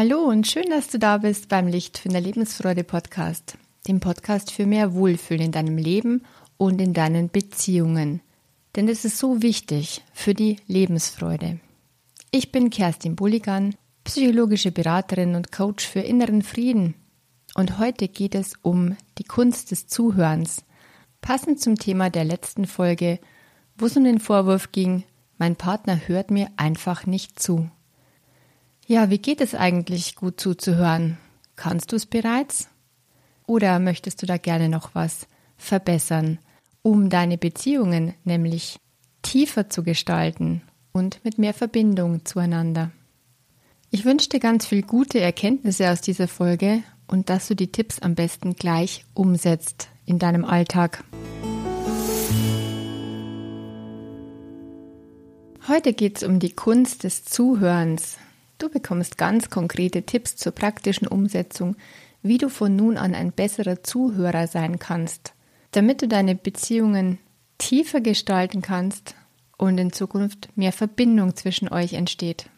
Hallo und schön, dass du da bist beim Lichtfinder Lebensfreude Podcast, dem Podcast für mehr Wohlfühlen in deinem Leben und in deinen Beziehungen. Denn es ist so wichtig für die Lebensfreude. Ich bin Kerstin Bulligan, psychologische Beraterin und Coach für inneren Frieden. Und heute geht es um die Kunst des Zuhörens. Passend zum Thema der letzten Folge, wo es um den Vorwurf ging, mein Partner hört mir einfach nicht zu. Ja, wie geht es eigentlich, gut zuzuhören? Kannst du es bereits? Oder möchtest du da gerne noch was verbessern, um deine Beziehungen nämlich tiefer zu gestalten und mit mehr Verbindung zueinander? Ich wünsche dir ganz viel gute Erkenntnisse aus dieser Folge und dass du die Tipps am besten gleich umsetzt in deinem Alltag. Heute geht es um die Kunst des Zuhörens. Du bekommst ganz konkrete Tipps zur praktischen Umsetzung, wie du von nun an ein besserer Zuhörer sein kannst, damit du deine Beziehungen tiefer gestalten kannst und in Zukunft mehr Verbindung zwischen euch entsteht.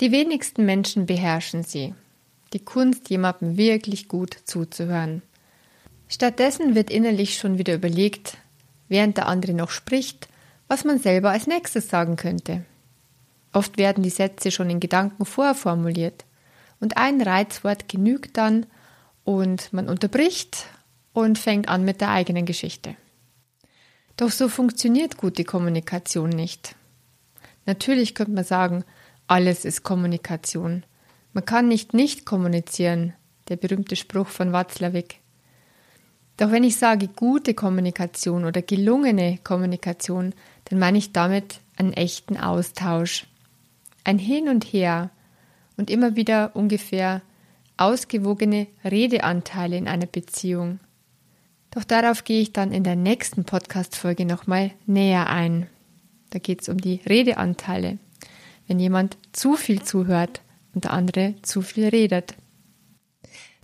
Die wenigsten Menschen beherrschen sie, die Kunst, jemandem wirklich gut zuzuhören. Stattdessen wird innerlich schon wieder überlegt, während der andere noch spricht, was man selber als nächstes sagen könnte. Oft werden die Sätze schon in Gedanken vorformuliert und ein Reizwort genügt dann und man unterbricht und fängt an mit der eigenen Geschichte. Doch so funktioniert gute Kommunikation nicht. Natürlich könnte man sagen, alles ist Kommunikation. Man kann nicht nicht kommunizieren, der berühmte Spruch von Watzlawick. Doch wenn ich sage gute Kommunikation oder gelungene Kommunikation, dann meine ich damit einen echten Austausch, ein Hin und Her und immer wieder ungefähr ausgewogene Redeanteile in einer Beziehung. Doch darauf gehe ich dann in der nächsten Podcast-Folge nochmal näher ein. Da geht es um die Redeanteile. Wenn jemand zu viel zuhört und der andere zu viel redet.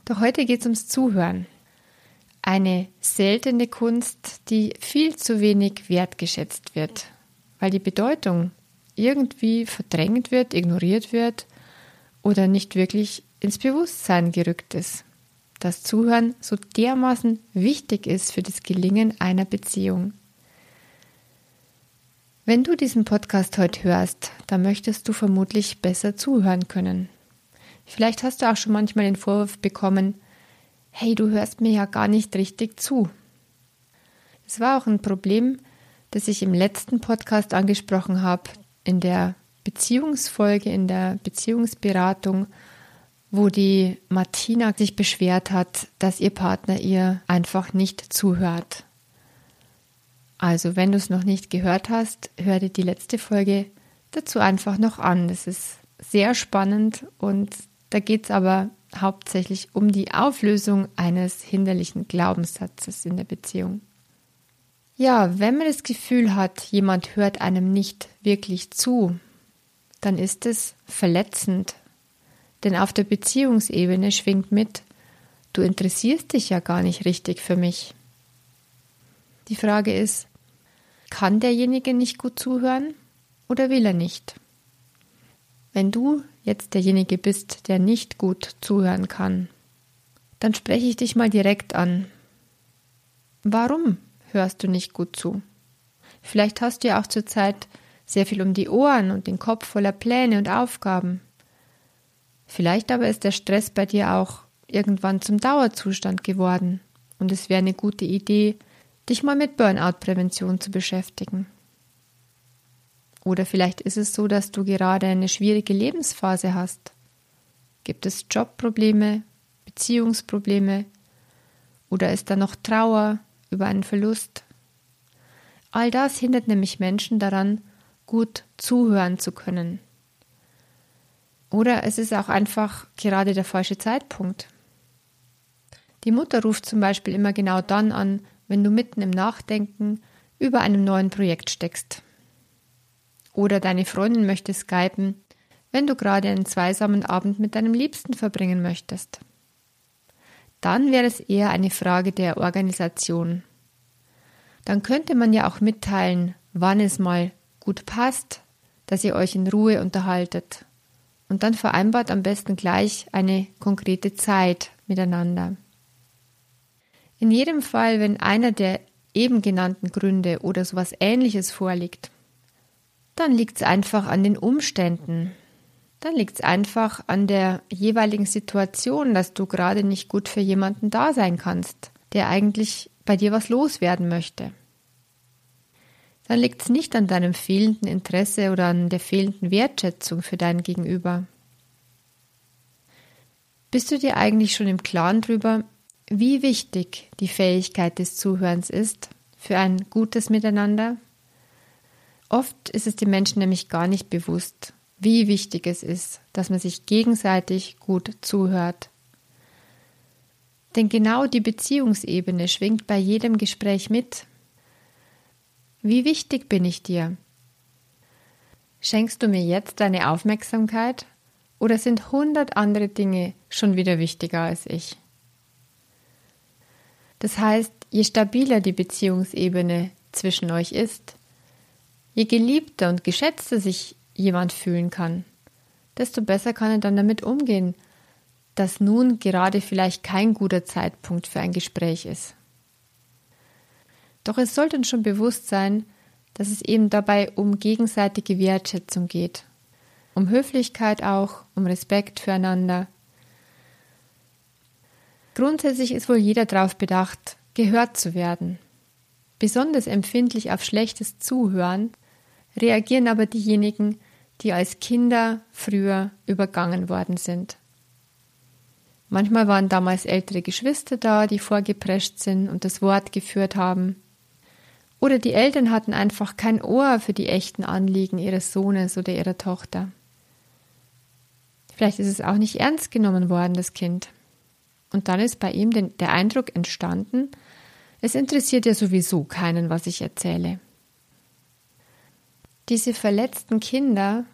Doch heute geht es ums Zuhören. Eine seltene Kunst, die viel zu wenig wertgeschätzt wird, weil die Bedeutung irgendwie verdrängt wird, ignoriert wird oder nicht wirklich ins Bewusstsein gerückt ist. Dass Zuhören so dermaßen wichtig ist für das Gelingen einer Beziehung. Wenn du diesen Podcast heute hörst, dann möchtest du vermutlich besser zuhören können. Vielleicht hast du auch schon manchmal den Vorwurf bekommen, hey, du hörst mir ja gar nicht richtig zu. Es war auch ein Problem, das ich im letzten Podcast angesprochen habe, in der Beziehungsfolge, in der Beziehungsberatung, wo die Martina sich beschwert hat, dass ihr Partner ihr einfach nicht zuhört. Also, wenn du es noch nicht gehört hast, hör dir die letzte Folge dazu einfach noch an. Das ist sehr spannend und da geht es aber hauptsächlich um die Auflösung eines hinderlichen Glaubenssatzes in der Beziehung. Ja, wenn man das Gefühl hat, jemand hört einem nicht wirklich zu, dann ist es verletzend. Denn auf der Beziehungsebene schwingt mit, du interessierst dich ja gar nicht richtig für mich. Die Frage ist, kann derjenige nicht gut zuhören oder will er nicht? Wenn du jetzt derjenige bist, der nicht gut zuhören kann, dann spreche ich dich mal direkt an. Warum hörst du nicht gut zu. Vielleicht hast du ja auch zurzeit sehr viel um die Ohren und den Kopf voller Pläne und Aufgaben. Vielleicht aber ist der Stress bei dir auch irgendwann zum Dauerzustand geworden und es wäre eine gute Idee, dich mal mit Burnout-Prävention zu beschäftigen. Oder vielleicht ist es so, dass du gerade eine schwierige Lebensphase hast. Gibt es Jobprobleme, Beziehungsprobleme oder ist da noch Trauer, über einen Verlust. All das hindert nämlich Menschen daran, gut zuhören zu können. Oder es ist auch einfach gerade der falsche Zeitpunkt. Die Mutter ruft zum Beispiel immer genau dann an, wenn du mitten im Nachdenken über einem neuen Projekt steckst. Oder deine Freundin möchte skypen, wenn du gerade einen zweisamen Abend mit deinem Liebsten verbringen möchtest dann wäre es eher eine Frage der Organisation. Dann könnte man ja auch mitteilen, wann es mal gut passt, dass ihr euch in Ruhe unterhaltet Und dann vereinbart am besten gleich eine konkrete Zeit miteinander. In jedem Fall, wenn einer der eben genannten Gründe oder sowas ähnliches vorliegt, dann liegt es einfach an den Umständen. Dann liegt es einfach an der jeweiligen Situation, dass du gerade nicht gut für jemanden da sein kannst, der eigentlich bei dir was loswerden möchte. Dann liegt es nicht an deinem fehlenden Interesse oder an der fehlenden Wertschätzung für dein Gegenüber. Bist du dir eigentlich schon im Klaren darüber, wie wichtig die Fähigkeit des Zuhörens ist für ein gutes Miteinander? Oft ist es den Menschen nämlich gar nicht bewusst, wie wichtig es ist, dass man sich gegenseitig gut zuhört. Denn genau die Beziehungsebene schwingt bei jedem Gespräch mit. Wie wichtig bin ich dir? Schenkst du mir jetzt deine Aufmerksamkeit oder sind hundert andere Dinge schon wieder wichtiger als ich? Das heißt, je stabiler die Beziehungsebene zwischen euch ist, je geliebter und geschätzter sich jemand fühlen kann, desto besser kann er dann damit umgehen, dass nun gerade vielleicht kein guter Zeitpunkt für ein Gespräch ist. Doch es sollte uns schon bewusst sein, dass es eben dabei um gegenseitige Wertschätzung geht, um Höflichkeit auch, um Respekt füreinander. Grundsätzlich ist wohl jeder darauf bedacht, gehört zu werden. Besonders empfindlich auf schlechtes Zuhören reagieren aber diejenigen, die als Kinder früher übergangen worden sind. Manchmal waren damals ältere Geschwister da, die vorgeprescht sind und das Wort geführt haben. Oder die Eltern hatten einfach kein Ohr für die echten Anliegen ihres Sohnes oder ihrer Tochter. Vielleicht ist es auch nicht ernst genommen worden, das Kind. Und dann ist bei ihm der Eindruck entstanden, es interessiert ja sowieso keinen, was ich erzähle. Diese verletzten Kinder,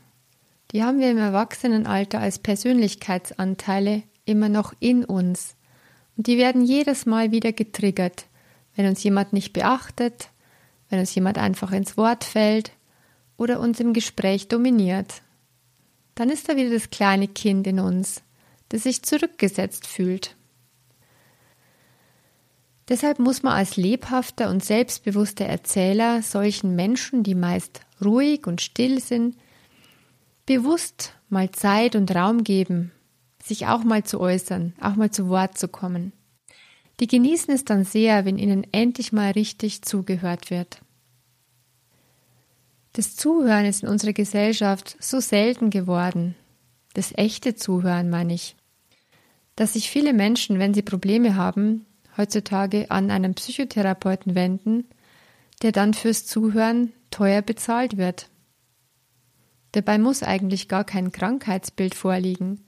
die haben wir im Erwachsenenalter als Persönlichkeitsanteile immer noch in uns. Und die werden jedes Mal wieder getriggert, wenn uns jemand nicht beachtet, wenn uns jemand einfach ins Wort fällt oder uns im Gespräch dominiert. Dann ist da wieder das kleine Kind in uns, das sich zurückgesetzt fühlt. Deshalb muss man als lebhafter und selbstbewusster Erzähler solchen Menschen, die meist ruhig und still sind, bewusst mal Zeit und Raum geben, sich auch mal zu äußern, auch mal zu Wort zu kommen. Die genießen es dann sehr, wenn ihnen endlich mal richtig zugehört wird. Das Zuhören ist in unserer Gesellschaft so selten geworden. Das echte Zuhören meine ich. Dass sich viele Menschen, wenn sie Probleme haben, heutzutage an einen Psychotherapeuten wenden, der dann fürs Zuhören teuer bezahlt wird. Dabei muss eigentlich gar kein Krankheitsbild vorliegen,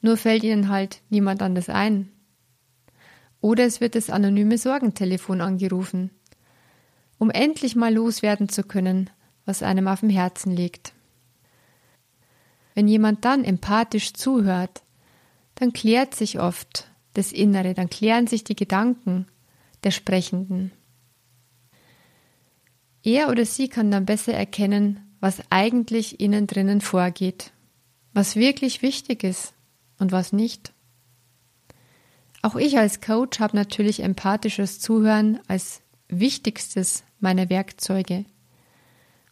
nur fällt ihnen halt niemand anders ein. Oder es wird das anonyme Sorgentelefon angerufen, um endlich mal loswerden zu können, was einem auf dem Herzen liegt. Wenn jemand dann empathisch zuhört, dann klärt sich oft das Innere, dann klären sich die Gedanken der Sprechenden. Er oder sie kann dann besser erkennen, was eigentlich innen drinnen vorgeht, was wirklich wichtig ist und was nicht. Auch ich als Coach habe natürlich empathisches Zuhören als wichtigstes meiner Werkzeuge.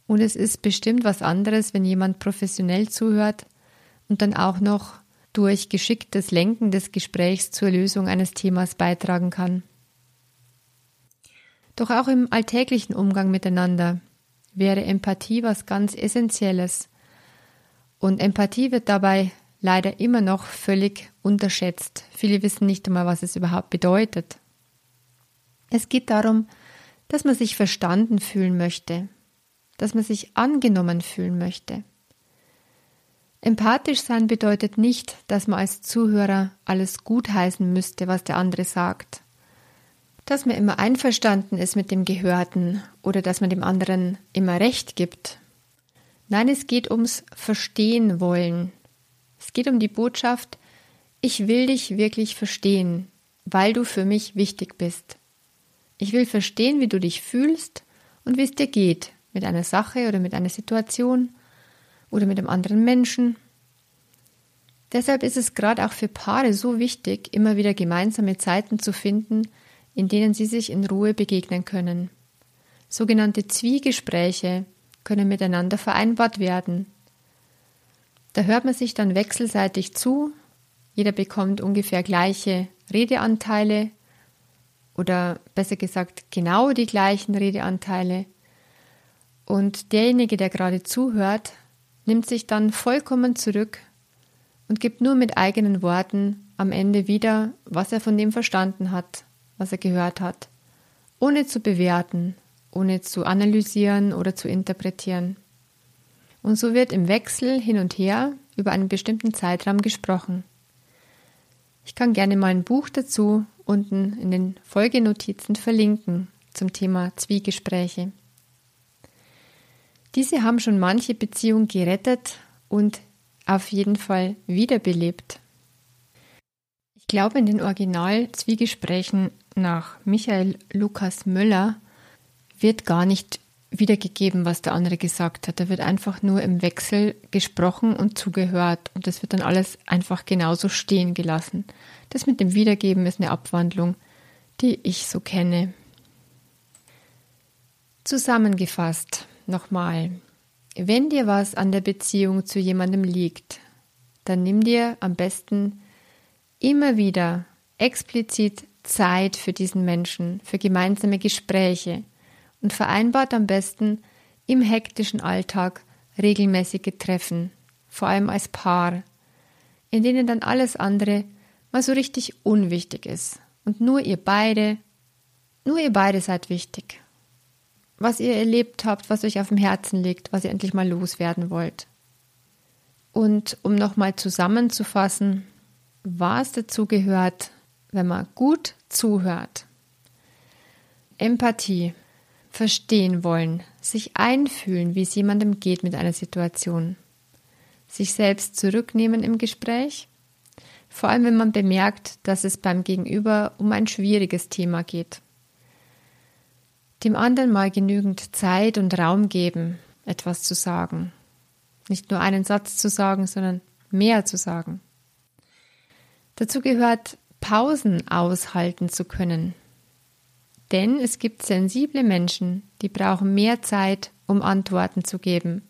Und es ist bestimmt was anderes, wenn jemand professionell zuhört und dann auch noch durch geschicktes Lenken des Gesprächs zur Lösung eines Themas beitragen kann. Doch auch im alltäglichen Umgang miteinander wäre Empathie was ganz Essentielles. Und Empathie wird dabei leider immer noch völlig unterschätzt. Viele wissen nicht einmal, was es überhaupt bedeutet. Es geht darum, dass man sich verstanden fühlen möchte, dass man sich angenommen fühlen möchte. Empathisch sein bedeutet nicht, dass man als Zuhörer alles gutheißen müsste, was der andere sagt dass man immer einverstanden ist mit dem Gehörten oder dass man dem anderen immer recht gibt. Nein, es geht ums Verstehen wollen. Es geht um die Botschaft, ich will dich wirklich verstehen, weil du für mich wichtig bist. Ich will verstehen, wie du dich fühlst und wie es dir geht mit einer Sache oder mit einer Situation oder mit einem anderen Menschen. Deshalb ist es gerade auch für Paare so wichtig, immer wieder gemeinsame Zeiten zu finden, in denen sie sich in Ruhe begegnen können. Sogenannte Zwiegespräche können miteinander vereinbart werden. Da hört man sich dann wechselseitig zu, jeder bekommt ungefähr gleiche Redeanteile oder besser gesagt genau die gleichen Redeanteile. Und derjenige, der gerade zuhört, nimmt sich dann vollkommen zurück und gibt nur mit eigenen Worten am Ende wieder, was er von dem verstanden hat, was er gehört hat, ohne zu bewerten, ohne zu analysieren oder zu interpretieren. Und so wird im Wechsel hin und her über einen bestimmten Zeitraum gesprochen. Ich kann gerne mal ein Buch dazu unten in den Folgenotizen verlinken zum Thema Zwiegespräche. Diese haben schon manche Beziehung gerettet und auf jeden Fall wiederbelebt. Ich glaube, in den Original-Zwiegesprächen nach Michael Lukas Möller wird gar nicht wiedergegeben, was der andere gesagt hat. Da wird einfach nur im Wechsel gesprochen und zugehört und das wird dann alles einfach genauso stehen gelassen. Das mit dem Wiedergeben ist eine Abwandlung, die ich so kenne. Zusammengefasst nochmal. Wenn dir was an der Beziehung zu jemandem liegt, dann nimm dir am besten immer wieder explizit Zeit für diesen Menschen, für gemeinsame Gespräche und vereinbart am besten im hektischen Alltag regelmäßige Treffen, vor allem als Paar, in denen dann alles andere mal so richtig unwichtig ist und nur ihr beide, nur ihr beide seid wichtig. Was ihr erlebt habt, was euch auf dem Herzen liegt, was ihr endlich mal loswerden wollt. Und um nochmal zusammenzufassen, was dazu gehört, wenn man gut zuhört. Empathie, verstehen wollen, sich einfühlen, wie es jemandem geht mit einer Situation, sich selbst zurücknehmen im Gespräch, vor allem wenn man bemerkt, dass es beim Gegenüber um ein schwieriges Thema geht. Dem anderen mal genügend Zeit und Raum geben, etwas zu sagen. Nicht nur einen Satz zu sagen, sondern mehr zu sagen. Dazu gehört, Pausen aushalten zu können, denn es gibt sensible Menschen, die brauchen mehr Zeit, um Antworten zu geben.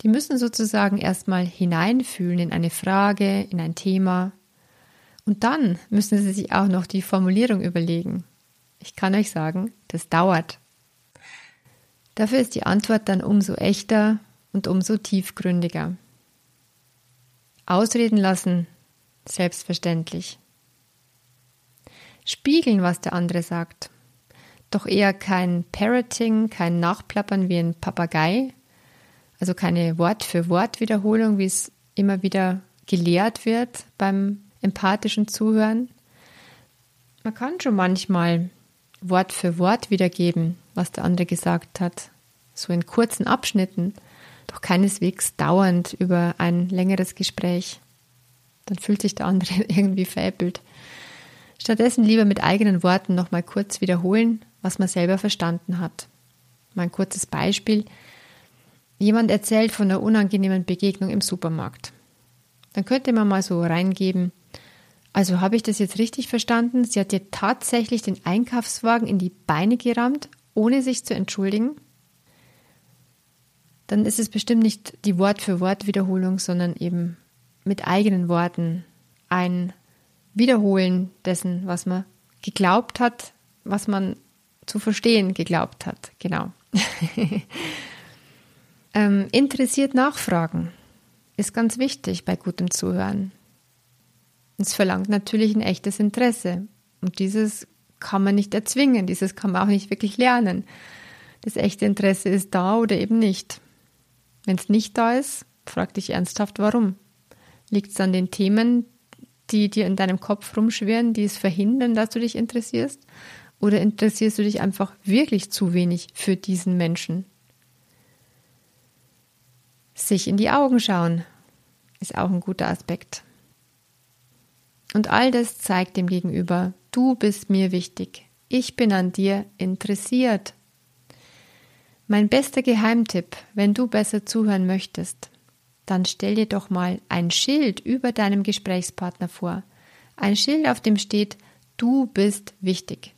Die müssen sozusagen erstmal hineinfühlen in eine Frage, in ein Thema. Und dann müssen sie sich auch noch die Formulierung überlegen. Ich kann euch sagen, das dauert. Dafür ist die Antwort dann umso echter und umso tiefgründiger. Ausreden lassen, selbstverständlich spiegeln, was der andere sagt. Doch eher kein Parroting, kein Nachplappern wie ein Papagei, also keine Wort-für-Wort-Wiederholung, wie es immer wieder gelehrt wird beim empathischen Zuhören. Man kann schon manchmal Wort für Wort wiedergeben, was der andere gesagt hat, so in kurzen Abschnitten, doch keineswegs dauernd über ein längeres Gespräch. Dann fühlt sich der andere irgendwie veräppelt. Stattdessen lieber mit eigenen Worten nochmal kurz wiederholen, was man selber verstanden hat. Mal ein kurzes Beispiel. Jemand erzählt von einer unangenehmen Begegnung im Supermarkt. Dann könnte man mal so reingeben, also habe ich das jetzt richtig verstanden? Sie hat dir tatsächlich den Einkaufswagen in die Beine gerammt, ohne sich zu entschuldigen? Dann ist es bestimmt nicht die Wort-für-Wort-Wiederholung, sondern eben mit eigenen Worten ein Wiederholen dessen, was man geglaubt hat, was man zu verstehen geglaubt hat. Genau. ähm, interessiert nachfragen ist ganz wichtig bei gutem Zuhören. Es verlangt natürlich ein echtes Interesse. Und dieses kann man nicht erzwingen, dieses kann man auch nicht wirklich lernen. Das echte Interesse ist da oder eben nicht. Wenn es nicht da ist, frag dich ernsthaft, warum. Liegt es an den Themen, die dir in deinem Kopf rumschwirren, die es verhindern, dass du dich interessierst? Oder interessierst du dich einfach wirklich zu wenig für diesen Menschen? Sich in die Augen schauen ist auch ein guter Aspekt. Und all das zeigt dem Gegenüber, du bist mir wichtig, ich bin an dir interessiert. Mein bester Geheimtipp, wenn du besser zuhören möchtest, dann stell dir doch mal ein Schild über deinem Gesprächspartner vor. Ein Schild, auf dem steht, du bist wichtig.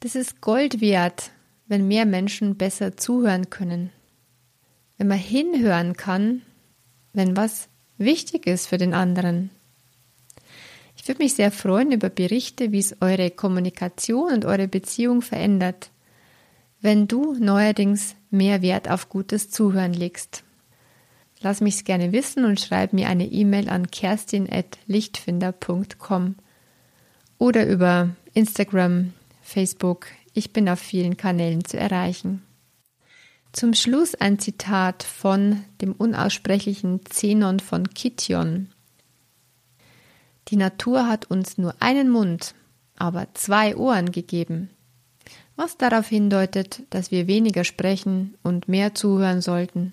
Das ist Gold wert, wenn mehr Menschen besser zuhören können. Wenn man hinhören kann, wenn was wichtig ist für den anderen. Ich würde mich sehr freuen über Berichte, wie es eure Kommunikation und eure Beziehung verändert, wenn du neuerdings mehr Wert auf gutes Zuhören legst. Lass mich's gerne wissen und schreib mir eine E-Mail an kerstin.lichtfinder.com oder über Instagram, Facebook. Ich bin auf vielen Kanälen zu erreichen. Zum Schluss ein Zitat von dem unaussprechlichen Zenon von Kition. Die Natur hat uns nur einen Mund, aber zwei Ohren gegeben, was darauf hindeutet, dass wir weniger sprechen und mehr zuhören sollten.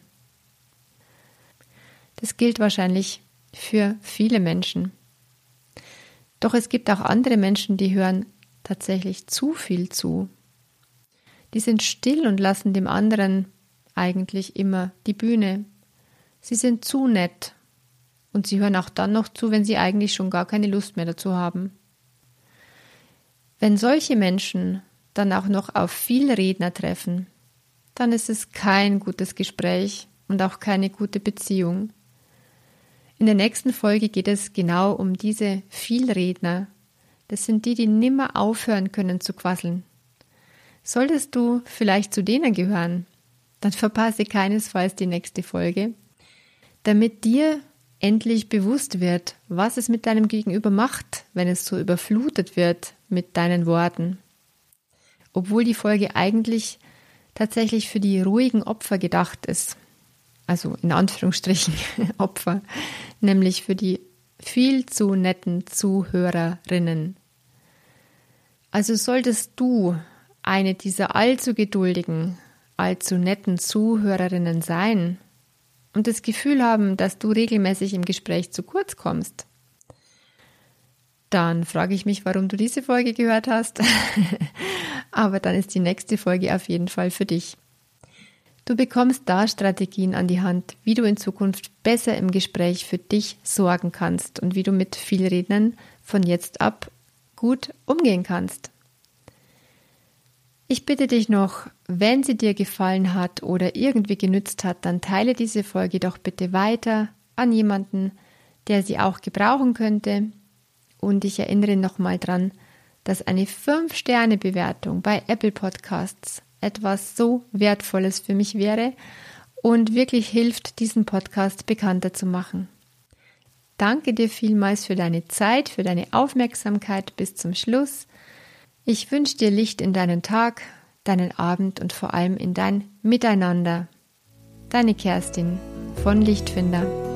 Das gilt wahrscheinlich für viele Menschen. Doch es gibt auch andere Menschen, die hören tatsächlich zu viel zu. Die sind still und lassen dem anderen eigentlich immer die Bühne. Sie sind zu nett und sie hören auch dann noch zu, wenn sie eigentlich schon gar keine Lust mehr dazu haben. Wenn solche Menschen dann auch noch auf viel Redner treffen, dann ist es kein gutes Gespräch und auch keine gute Beziehung. In der nächsten Folge geht es genau um diese Vielredner. Das sind die, die nimmer aufhören können zu quasseln. Solltest du vielleicht zu denen gehören, dann verpasse keinesfalls die nächste Folge, damit dir endlich bewusst wird, was es mit deinem Gegenüber macht, wenn es so überflutet wird mit deinen Worten. Obwohl die Folge eigentlich tatsächlich für die ruhigen Opfer gedacht ist also in Anführungsstrichen Opfer, nämlich für die viel zu netten Zuhörerinnen. Also solltest du eine dieser allzu geduldigen, allzu netten Zuhörerinnen sein und das Gefühl haben, dass du regelmäßig im Gespräch zu kurz kommst, dann frage ich mich, warum du diese Folge gehört hast. Aber dann ist die nächste Folge auf jeden Fall für dich. Du bekommst da Strategien an die Hand, wie du in Zukunft besser im Gespräch für dich sorgen kannst und wie du mit Vielrednern von jetzt ab gut umgehen kannst. Ich bitte dich noch, wenn sie dir gefallen hat oder irgendwie genützt hat, dann teile diese Folge doch bitte weiter an jemanden, der sie auch gebrauchen könnte. Und ich erinnere nochmal dran, dass eine 5-Sterne-Bewertung bei Apple Podcasts etwas so Wertvolles für mich wäre und wirklich hilft, diesen Podcast bekannter zu machen. Danke dir vielmals für deine Zeit, für deine Aufmerksamkeit bis zum Schluss. Ich wünsche dir Licht in deinen Tag, deinen Abend und vor allem in dein Miteinander. Deine Kerstin von Lichtfinder.